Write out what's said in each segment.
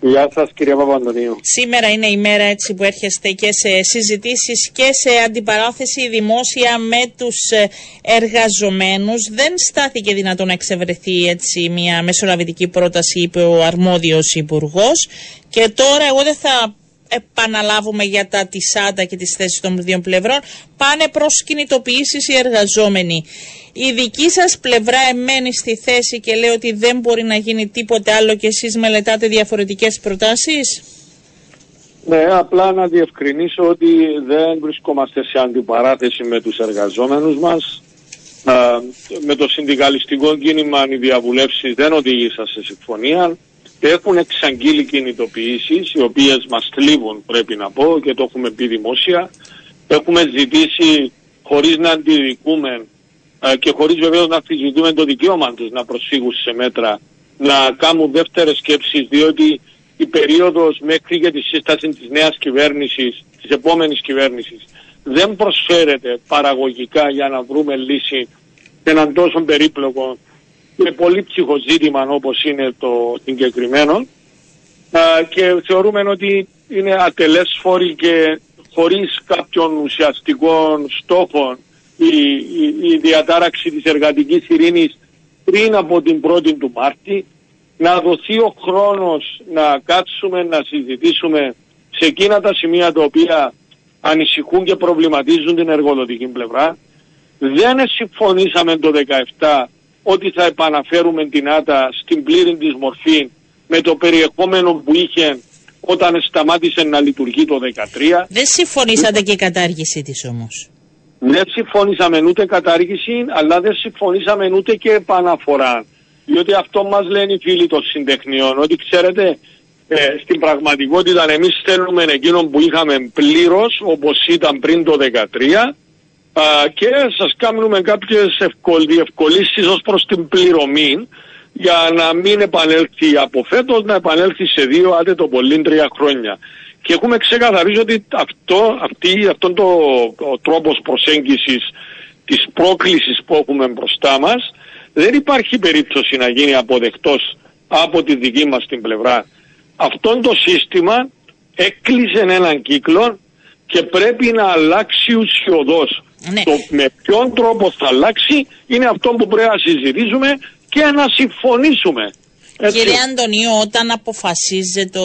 Γεια σας, κύριε Παπαντονίου. Σήμερα είναι η μέρα έτσι που έρχεστε και σε συζητήσεις και σε αντιπαράθεση δημόσια με τους ε, εργαζομένους. Δεν στάθηκε δυνατόν να εξευρεθεί έτσι μια μεσολαβητική πρόταση, είπε ο αρμόδιος υπουργός. Και τώρα εγώ δεν θα επαναλάβουμε για τα της άντα και τις θέσεις των δύο πλευρών. Πάνε προς κινητοποιήσεις οι εργαζόμενοι. Η δική σας πλευρά εμένει στη θέση και λέει ότι δεν μπορεί να γίνει τίποτε άλλο και εσείς μελετάτε διαφορετικές προτάσεις; Ναι, απλά να διευκρινίσω ότι δεν βρισκόμαστε σε αντιπαράθεση με τους εργαζόμενους μας. με το συνδικαλιστικό κίνημα οι διαβουλεύσεις δεν οδήγησαν σε συμφωνία. Έχουν εξαγγείλει κινητοποιήσεις οι οποίες μας θλίβουν πρέπει να πω και το έχουμε πει δημόσια. Έχουμε ζητήσει χωρίς να αντιδικούμε ε, και χωρίς βεβαίως να αμφισβητούμε το δικαίωμα τους να προσφύγουν σε μέτρα, να κάνουν δεύτερες σκέψεις, διότι η περίοδος μέχρι και τη σύσταση της νέας κυβέρνησης, της επόμενης κυβέρνησης, δεν προσφέρεται παραγωγικά για να βρούμε λύση σε έναν τόσο περίπλοκο και πολύ ψυχοζήτημα όπως είναι το συγκεκριμένο ε, και θεωρούμε ότι είναι ατελέσφορη και χωρίς κάποιον ουσιαστικό στόχο η, η, διατάραξη της εργατικής ειρήνης πριν από την 1η του Μάρτη, να δοθεί ο χρόνος να κάτσουμε να συζητήσουμε σε εκείνα τα σημεία τα οποία ανησυχούν και προβληματίζουν την εργοδοτική πλευρά. Δεν συμφωνήσαμε το 2017 ότι θα επαναφέρουμε την ΆΤΑ στην πλήρη της μορφή με το περιεχόμενο που είχε όταν σταμάτησε να λειτουργεί το 2013. Δεν συμφωνήσατε και η κατάργηση της όμως. Δεν συμφωνήσαμε ούτε κατάργηση, αλλά δεν συμφωνήσαμε ούτε και επαναφορά. Διότι αυτό μας λένε οι φίλοι των συντεχνιών, ότι ξέρετε, ε, στην πραγματικότητα εμείς θέλουμε εκείνο που είχαμε πλήρως, όπως ήταν πριν το 2013, και σας κάνουμε κάποιες ευκολύσεις ως προς την πληρωμή, για να μην επανέλθει από φέτος, να επανέλθει σε δύο, άντε το πολύ τρία χρόνια. Και έχουμε ξεκαθαρίσει ότι αυτό, αυτή, αυτόν το ο τρόπος προσέγγισης της πρόκλησης που έχουμε μπροστά μας δεν υπάρχει περίπτωση να γίνει αποδεκτός από τη δική μας την πλευρά. Αυτό το σύστημα έκλεισε έναν κύκλο και πρέπει να αλλάξει ουσιοδός. Ναι. Το με ποιον τρόπο θα αλλάξει είναι αυτό που πρέπει να συζητήσουμε και να συμφωνήσουμε. Κύριε Αντωνίου, όταν αποφασίζεται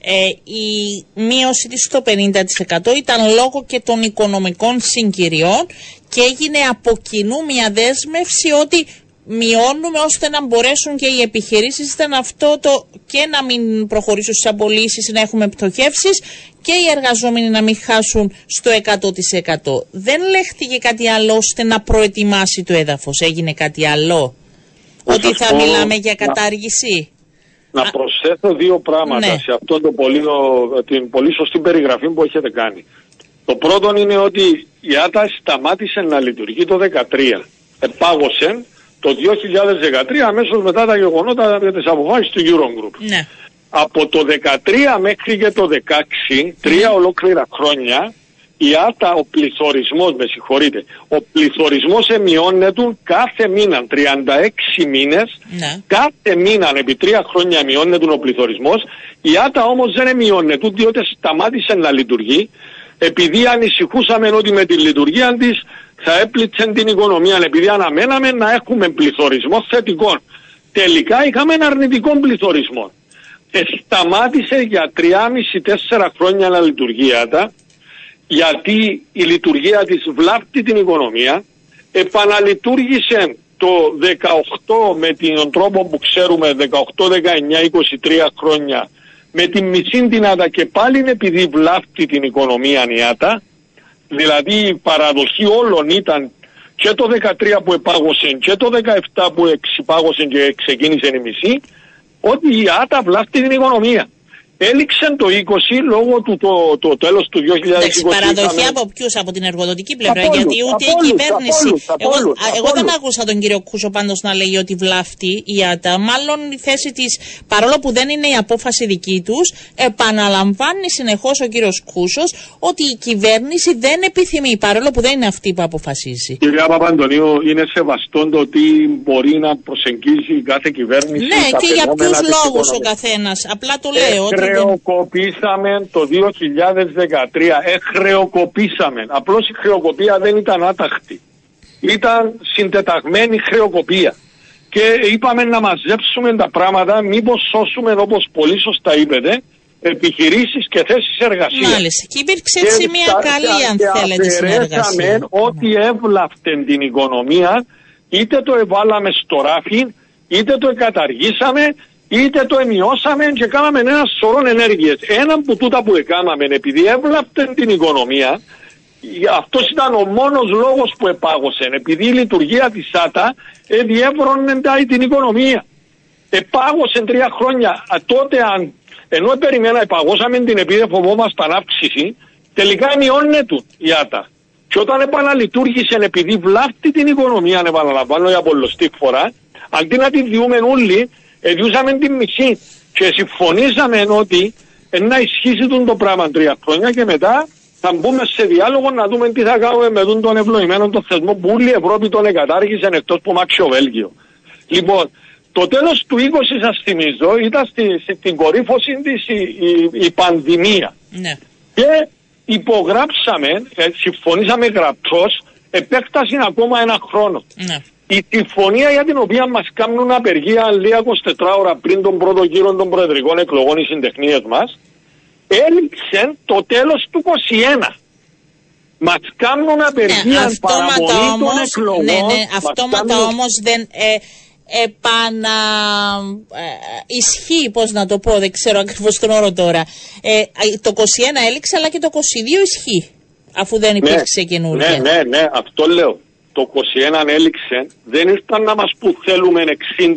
ε, η μείωση της στο 50% ήταν λόγω και των οικονομικών συγκυριών και έγινε από κοινού μια δέσμευση ότι μειώνουμε ώστε να μπορέσουν και οι επιχειρήσεις ήταν αυτό το και να μην προχωρήσουν στις απολύσεις, να έχουμε πτωχεύσεις και οι εργαζόμενοι να μην χάσουν στο 100%. Δεν λέχτηκε κάτι άλλο ώστε να προετοιμάσει το έδαφος. Έγινε κάτι άλλο; Ότι θα μιλάμε για κατάργηση; Να προσθέσω δύο πράγματα ναι. σε αυτό το πολύ, την πολύ σωστή περιγραφή που έχετε κάνει. Το πρώτο είναι ότι η ΆΤΑ σταμάτησε να λειτουργεί το 2013. Επάγωσε το 2013 αμέσως μετά τα γεγονότα για τις αποφάσεις του Eurogroup. Ναι. Από το 2013 μέχρι και το 2016, τρία ολόκληρα χρόνια, η άτα, ο πληθωρισμός, με συγχωρείτε, ο πληθωρισμός εμειώνεται κάθε μήνα, 36 μήνες, ναι. κάθε μήνα επί τρία χρόνια μειώνεται ο πληθωρισμός, η άτα όμως δεν εμειώνεται διότι σταμάτησε να λειτουργεί, επειδή ανησυχούσαμε ότι με τη λειτουργία της θα έπληξε την οικονομία, επειδή αναμέναμε να έχουμε πληθωρισμό θετικό. Τελικά είχαμε ένα αρνητικό πληθωρισμό. Ε, σταμάτησε για 3,5-4 χρόνια να λειτουργεί άτα, γιατί η λειτουργία της βλάπτει την οικονομία, επαναλειτουργήσε το 18 με τον τρόπο που ξέρουμε 18, 19, 23 χρόνια με την μισή δυνατά και πάλι επειδή βλάπτει την οικονομία νιάτα, δηλαδή η παραδοχή όλων ήταν και το 13 που επάγωσε και το 17 που εξυπάγωσε και ξεκίνησε η μισή, ότι η ΆΤΑ βλάπτει την οικονομία. Έληξε το 20 λόγω του το, το τέλος του 2020. Εντάξει, παραδοχή από ποιους, από την εργοδοτική πλευρά, γιατί ούτε η κυβέρνηση. εγώ, εγώ δεν άκουσα τον κύριο Κούσο πάντως να λέει ότι βλάφτει η ΆΤΑ. Μάλλον η θέση της, παρόλο που δεν είναι η απόφαση δική τους, επαναλαμβάνει συνεχώς ο κύριος Κούσος ότι η κυβέρνηση δεν επιθυμεί, παρόλο που δεν είναι αυτή που αποφασίζει. Κυρία Παπαντονίου, είναι σεβαστό το ότι μπορεί να προσεγγίσει κάθε κυβέρνηση. Ναι, και για ποιους λόγους ο καθένας. Απλά το λέω. Ε, χρεοκοπήσαμε το 2013. Εχρεοκοπήσαμε. Απλώς η χρεοκοπία δεν ήταν άταχτη. Ήταν συντεταγμένη χρεοκοπία. Και είπαμε να μαζέψουμε τα πράγματα, μήπως σώσουμε όπως πολύ σωστά είπετε, επιχειρήσεις και θέσεις εργασίας. Μάλιστα. Και υπήρξε έτσι μια καλή, αν θέλετε, συνεργασία. ό,τι έβλαφτε την οικονομία, είτε το εβάλαμε στο ράφι, είτε το καταργήσαμε, είτε το εμειώσαμε και κάναμε ένα σωρό ενέργειες. Ένα που τούτα που έκαναμε, επειδή έβλαπτε την οικονομία, αυτός ήταν ο μόνος λόγος που επάγωσε. Επειδή η λειτουργία της ΣΑΤΑ διεύρωνε την οικονομία. Επάγωσε τρία χρόνια. τότε, αν, ενώ περιμένα επαγώσαμε την επειδή φοβόμασταν αύξηση, τελικά μειώνεται η ΆΤΑ. Και όταν επαναλειτουργήσε επειδή βλάπτει την οικονομία, αν επαναλαμβάνω για πολλωστή φορά, αντί να τη διούμε όλοι, Εδιούσαμε την μισή και συμφωνήσαμε ότι να ισχύσει το πράγμα τρία χρόνια και μετά θα μπούμε σε διάλογο να δούμε τι θα κάνουμε με τον ευλογημένο τον θεσμό που όλη η Ευρώπη τον εγκατάργησε εκτός που μάξιο Βέλγιο. Λοιπόν, το τέλος του 20 σας θυμίζω ήταν στη, στην κορύφωση της η, η, πανδημία. Ναι. Και υπογράψαμε, ε, συμφωνήσαμε γραπτός, επέκταση ακόμα ένα χρόνο. Ναι. Η συμφωνία για την οποία μας κάνουν απεργία λίγα 24 ώρα πριν τον πρώτο γύρο των προεδρικών εκλογών οι συντεχνίες μας έληξε το τέλος του 21. Μας κάνουν απεργία ναι, παραμονή όμως, των εκλογών. Ναι, ναι, αυτόματα κάνουν... όμως δεν... Ε, επανα ε, ισχύει πώς να το πω δεν ξέρω ακριβώς τον όρο τώρα ε, το 21 έληξε αλλά και το 22 ισχύει αφού δεν ναι, υπήρξε ναι, καινούργια ναι ναι ναι αυτό λέω το 21 έληξε, δεν ήρθαν να μας που θέλουμε 60,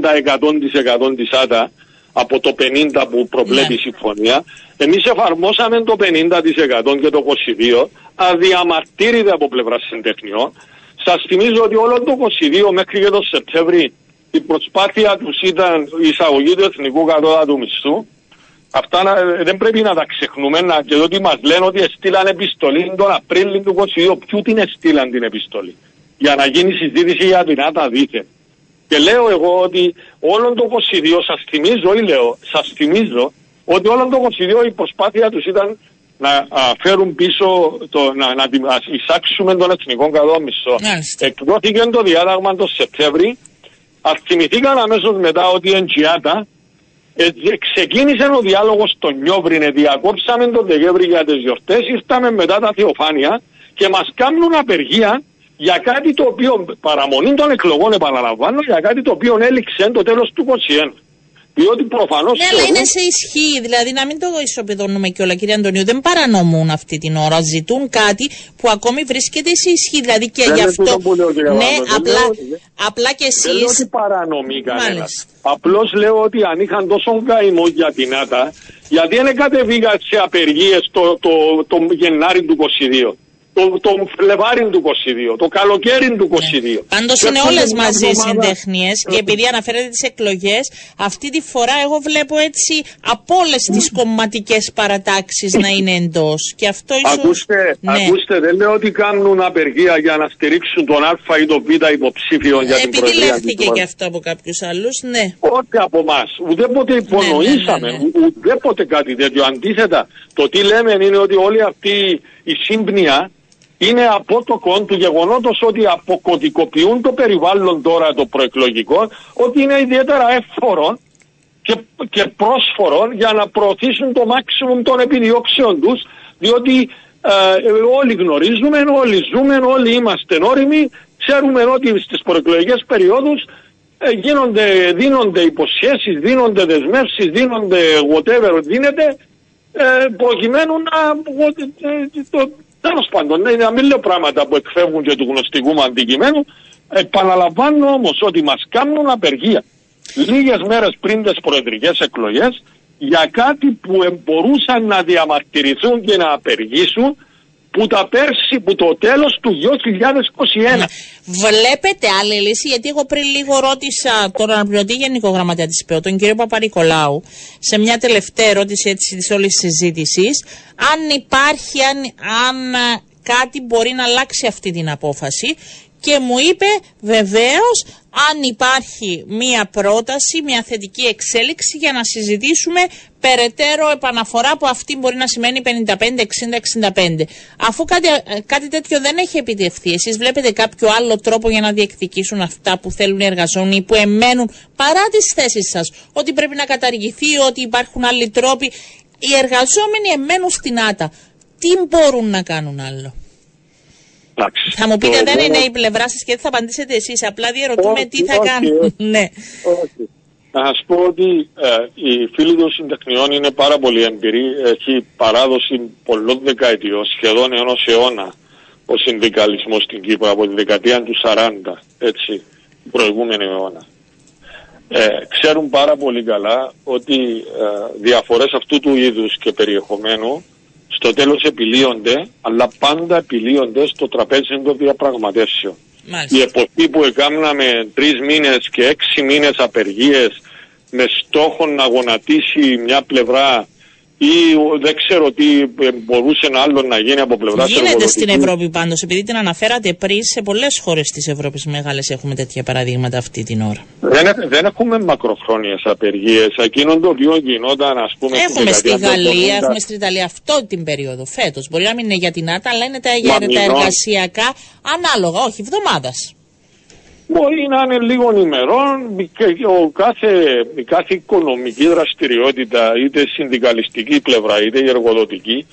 70, 100% της άτα από το 50 που προβλέπει η ναι. συμφωνία. Εμείς εφαρμόσαμε το 50% και το 22 αδιαμαρτύρητα από πλευράς συντεχνιών. Σας θυμίζω ότι όλο το 22 μέχρι και το Σεπτέμβρη η προσπάθεια τους ήταν η εισαγωγή του εθνικού κατώτατου μισθού Αυτά δεν πρέπει να τα ξεχνούμε να, και ότι μας λένε ότι στείλαν επιστολή τον Απρίλιο του 22. Ποιου την στείλαν την επιστολή; Για να γίνει συζήτηση για την άτα δίθεν. Και λέω εγώ ότι όλο το 22 σας θυμίζω ή λέω, σας θυμίζω ότι όλο το 22 η προσπάθεια τους ήταν να φέρουν πίσω, το, να, να, να εισάξουμε τον εθνικό καλό μισθό. Εκδόθηκε το διάταγμα το Σεπτέμβρη. Θυμηθήκαν αμέσως μετά ότι η Εντζιάτα ε, ξεκίνησε ο διάλογος στον Νιόβρινε, διακόψαμε τον Δεκέμβρη για τις γιορτές, ήρθαμε μετά τα θεοφάνεια και μας κάνουν απεργία για κάτι το οποίο, παραμονή των εκλογών επαναλαμβάνω, για κάτι το οποίο έληξε το τέλος του 2021. Διότι προφανώς. Ναι, αλλά είναι σε ισχύ. Δηλαδή, να μην το ισοπεδώνουμε κιόλα, κύριε Αντωνίου. Δεν παρανομούν αυτή την ώρα. Ζητούν κάτι που ακόμη βρίσκεται σε ισχύ. Δηλαδή και γι' αυτό. ναι, απλά, απλά και εσεί. Δεν λέω ότι παρανομεί κανένας. Απλώς λέω ότι αν είχαν τόσο καημό για την ΆΤΑ, γιατί δεν κατεβήγα σε απεργίες το, το, το, το Γενάρη του 22 το, το Φλεβάρι του 22, το καλοκαίρι του 22. Ναι. Πάντως είναι όλες μαζί οι συντεχνίες και επειδή αναφέρετε τις εκλογές, αυτή τη φορά εγώ βλέπω έτσι από όλες τις κομματικές παρατάξεις να είναι εντός. Και αυτό ίσω. Ακούστε, ναι. ακούστε, δεν λέω ότι κάνουν απεργία για να στηρίξουν τον Α ή τον Β υποψήφιο για την Προεδρία. Επειδή λέχθηκε και αυτό από κάποιους άλλους, ναι. Όχι από εμά. Ουδέποτε ναι, υπονοήσαμε, ναι, ναι, ναι, ουδέποτε κάτι τέτοιο. Αντίθετα, το τι λέμε είναι ότι όλη αυτή η σύμπνοια είναι απότοκο του γεγονότος ότι αποκωδικοποιούν το περιβάλλον τώρα το προεκλογικό ότι είναι ιδιαίτερα εύφορο και, και πρόσφορο για να προωθήσουν το maximum των επιδιώξεων τους διότι ε, όλοι γνωρίζουμε, όλοι ζούμε, όλοι είμαστε όριμοι ξέρουμε ότι στις προεκλογικές περιόδους ε, γίνονται, δίνονται υποσχέσεις, δίνονται δεσμεύσεις, δίνονται whatever δίνεται ε, προκειμένου να ε, το, Τέλος πάντων, ναι, να μην λέω πράγματα που εκφεύγουν και του γνωστικού μου αντικειμένου. Επαναλαμβάνω όμως ότι μας κάνουν απεργία. Λίγες μέρες πριν τις προεδρικές εκλογές, για κάτι που μπορούσαν να διαμαρτυρηθούν και να απεργήσουν που τα πέρσι, που το τέλος του 2021. Ναι. Βλέπετε άλλη λύση, γιατί εγώ πριν λίγο ρώτησα τον αναπληρωτή Γενικό Γραμματέα της ΠΕΟ, τον κύριο Παπαρικολάου, σε μια τελευταία ερώτηση έτσι της όλης συζήτησης, αν υπάρχει, αν, αν κάτι μπορεί να αλλάξει αυτή την απόφαση και μου είπε βεβαίως αν υπάρχει μία πρόταση, μία θετική εξέλιξη για να συζητήσουμε περαιτέρω επαναφορά που αυτή μπορεί να σημαίνει 55, 60, 65. Αφού κάτι, κάτι τέτοιο δεν έχει επιτευχθεί, εσείς βλέπετε κάποιο άλλο τρόπο για να διεκδικήσουν αυτά που θέλουν οι εργαζόμενοι ή που εμένουν παρά τις θέσεις σας, ότι πρέπει να καταργηθεί, ότι υπάρχουν άλλοι τρόποι. Οι εργαζόμενοι εμένουν στην άτα. Τι μπορούν να κάνουν άλλο; Θα μου πείτε δεν είναι η πλευρά σας και δεν θα απαντήσετε εσείς. Απλά διαρωτούμε τι θα κάνουν. ναι. Να σας πω ότι ε, οι φίλοι των συντεχνιών είναι πάρα πολύ εμπειροί. Έχει παράδοση πολλών δεκαετιών, σχεδόν ενός αιώνα, ο συνδικαλισμός στην Κύπρο από τη δεκαετία του 40, έτσι, προηγούμενη αιώνα. Ε, ξέρουν πάρα πολύ καλά ότι ε, διαφορές αυτού του είδους και περιεχομένου στο τέλος επιλύονται, αλλά πάντα επιλύονται στο τραπέζι των διαπραγματεύσεων. Η εποχή που έκαναμε τρεις μήνες και έξι μήνες απεργίες με στόχο να γονατίσει μια πλευρά ή δεν ξέρω τι ε, μπορούσε άλλο να γίνει από πλευρά Γίνεται στην Ευρώπη πάντως, επειδή την αναφέρατε πριν, σε πολλές χώρες της Ευρώπης μεγάλες έχουμε τέτοια παραδείγματα αυτή την ώρα. Δεν, δεν έχουμε μακροχρόνιες απεργίες. Εκείνον το οποίο γινόταν, ας πούμε. Έχουμε στη Γαλλία, έχουμε στην Ιταλία αυτό την περίοδο φέτος. Μπορεί να μην είναι για την ΆΤΑ, αλλά είναι τα, για τα εργασιακά ανάλογα, όχι εβδομάδας. Μπορεί να είναι λίγων ημερών και ο κάθε, η κάθε οικονομική δραστηριότητα, είτε συνδικαλιστική πλευρά είτε η εργοδοτική,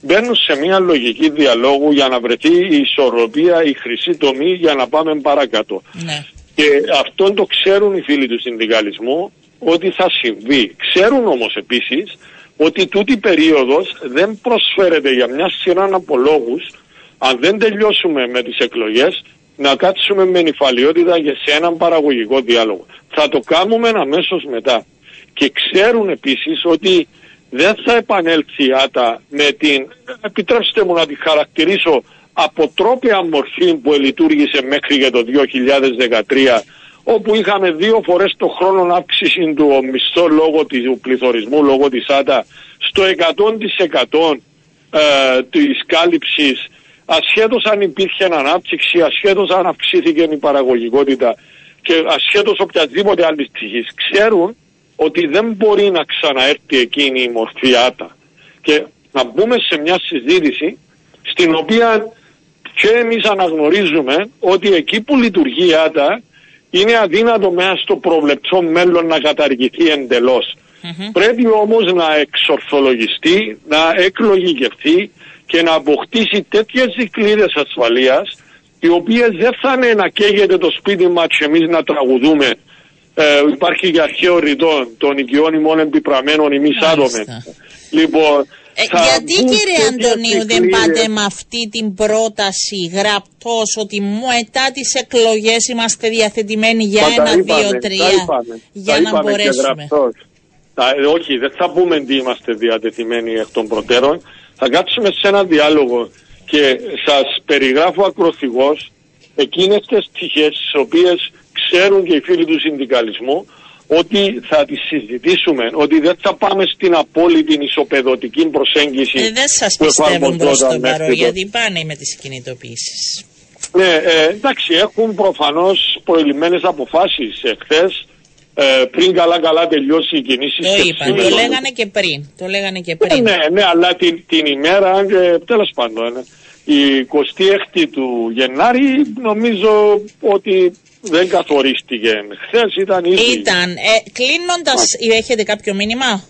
μπαίνουν σε μια λογική διαλόγου για να βρεθεί η ισορροπία, η χρυσή τομή για να πάμε παρακάτω. Ναι. Και αυτό το ξέρουν οι φίλοι του συνδικαλισμού ότι θα συμβεί. Ξέρουν όμως επίσης ότι τούτη περίοδος δεν προσφέρεται για μια σειρά από λόγους αν δεν τελειώσουμε με τις εκλογές να κάτσουμε με νυφαλιότητα και σε έναν παραγωγικό διάλογο. Θα το κάνουμε αμέσως μετά. Και ξέρουν επίσης ότι δεν θα επανέλθει η ΆΤΑ με την, επιτρέψτε μου να τη χαρακτηρίσω, αποτρόπια μορφή που λειτουργήσε μέχρι και το 2013 όπου είχαμε δύο φορές το χρόνο αύξηση του μισθού λόγω του πληθωρισμού, λόγω της ΆΤΑ στο 100% ε, της κάλυψης ασχέτως αν υπήρχε ανάπτυξη, ασχέτως αν αυξήθηκε η παραγωγικότητα και ασχέτως οποιαδήποτε άλλη πτυχή, ξέρουν ότι δεν μπορεί να ξαναέρθει εκείνη η μορφή άτα. Και να μπούμε σε μια συζήτηση στην οποία και εμείς αναγνωρίζουμε ότι εκεί που λειτουργεί η άτα είναι αδύνατο μέσα στο προβλεπτό μέλλον να καταργηθεί Πρέπει όμως να εξορθολογιστεί, να εκλογικευτεί και να αποκτήσει τέτοιες δικλείδες ασφαλείας οι οποίες δεν θα είναι να καίγεται το σπίτι μας και εμείς να τραγουδούμε ε, υπάρχει και αρχαίο ρητό των οικειών ημών επιπραμένων εμείς άτομε. Λοιπόν, ε, γιατί κύριε Αντωνίου δεν πάτε με αυτή την πρόταση γραπτός ότι μετά τις εκλογές είμαστε διαθετημένοι για ένα, δύο, τρία για να μπορέσουμε. όχι, δεν θα πούμε ότι είμαστε διατεθειμένοι εκ των προτέρων θα κάτσουμε σε ένα διάλογο και σας περιγράφω ακροθυγώς εκείνες τις πτυχές τις οποίες ξέρουν και οι φίλοι του συνδικαλισμού ότι θα τις συζητήσουμε, ότι δεν θα πάμε στην απόλυτη ισοπεδωτική προσέγγιση ε, δεν σας που πιστεύουν προς το παρόν, γιατί πάνε με τις κινητοποιήσεις. Ναι, ε, εντάξει, έχουν προφανώς προηλημένες αποφάσεις εχθές ε, πριν καλά καλά τελειώσει η κινήση. Το είπαν, το λέγανε και πριν. Το λέγανε και πριν. ναι, ναι, αλλά την, την ημέρα, ε, τέλος πάντων, ε, η 26η του Γενάρη νομίζω ότι δεν καθορίστηκε. Χθες ήταν ήδη. Ήταν. Ε, Κλείνοντας, έχετε κάποιο μήνυμα;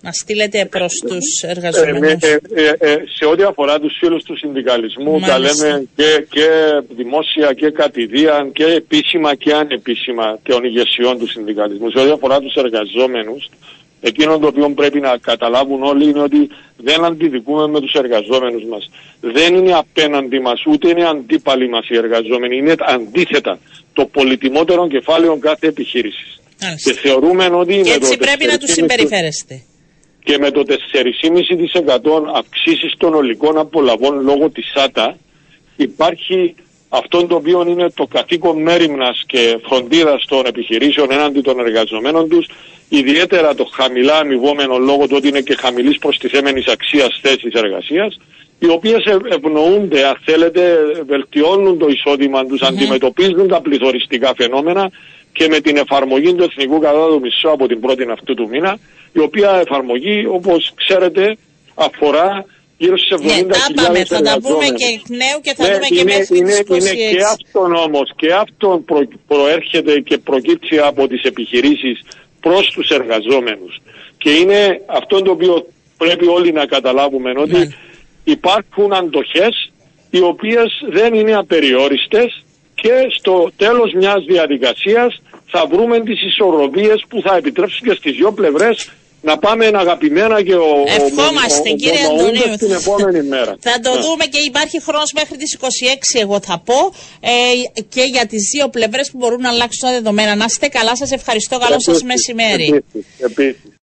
Να στείλετε προς τους εργαζομένους. Ε, ε, ε, σε ό,τι αφορά τους φίλους του συνδικαλισμού τα λέμε και, και δημόσια και κατηδία και επίσημα και ανεπίσημα των ηγεσιών του συνδικαλισμού. Σε ό,τι αφορά τους εργαζόμενους Εκείνο το οποίο πρέπει να καταλάβουν όλοι είναι ότι δεν αντιδικούμε με τους εργαζόμενους μας. Δεν είναι απέναντι μας, ούτε είναι αντίπαλοι μας οι εργαζόμενοι. Είναι αντίθετα το πολυτιμότερο κεφάλαιο κάθε επιχείρησης. Μάλιστα. Και θεωρούμε ότι Και με έτσι το πρέπει να τους 4,5 συμπεριφέρεστε. Και με το 4,5% αυξήσεις των ολικών απολαβών λόγω της ΣΑΤΑ υπάρχει αυτό το οποίο είναι το καθήκον μέρημνας και φροντίδας των επιχειρήσεων έναντι των εργαζομένων τους ιδιαίτερα το χαμηλά αμοιβόμενο λόγω του ότι είναι και χαμηλής προστιθέμενης αξίας θέσης εργασίας οι οποίες ευ- ευνοούνται, αν θέλετε, βελτιώνουν το εισόδημα τους, αντιμετωπίζουν τα πληθωριστικά φαινόμενα και με την εφαρμογή του Εθνικού Κατώτατου Μισθού από την πρώτη αυτού του μήνα, η οποία εφαρμογή, όπως ξέρετε, αφορά γύρω στις 70.000 Ναι, τα πάμε, θα τα πούμε εργαζόμενους. και εκ νέου και θα Ναι, δούμε και είναι, μέχρι είναι, τις 26. είναι και αυτόν όμως και αυτόν προ, προέρχεται και προκύψει από τις επιχειρήσεις προς τους εργαζόμενους. Και είναι αυτό το οποίο πρέπει όλοι να καταλάβουμε ότι Ναι. υπάρχουν αντοχές οι οποίες δεν είναι απεριόριστες και στο τέλος μιας διαδικασίας θα βρούμε τις ισορροπίες που θα επιτρέψουν και στις δύο πλευρές να πάμε αγαπημένα και ο, ο- Ευχόμαστε ο- ο- κύριε ο- ο- Αντωνίου. την επόμενη μέρα. Θα το Ναι. δούμε και υπάρχει χρόνος μέχρι τις 26 εγώ θα πω ε, και για τις δύο πλευρές που μπορούν να αλλάξουν τα δεδομένα. Να είστε καλά, σας ευχαριστώ. Καλό σας Επίσης, μεσημέρι. Επίσης, επίσης.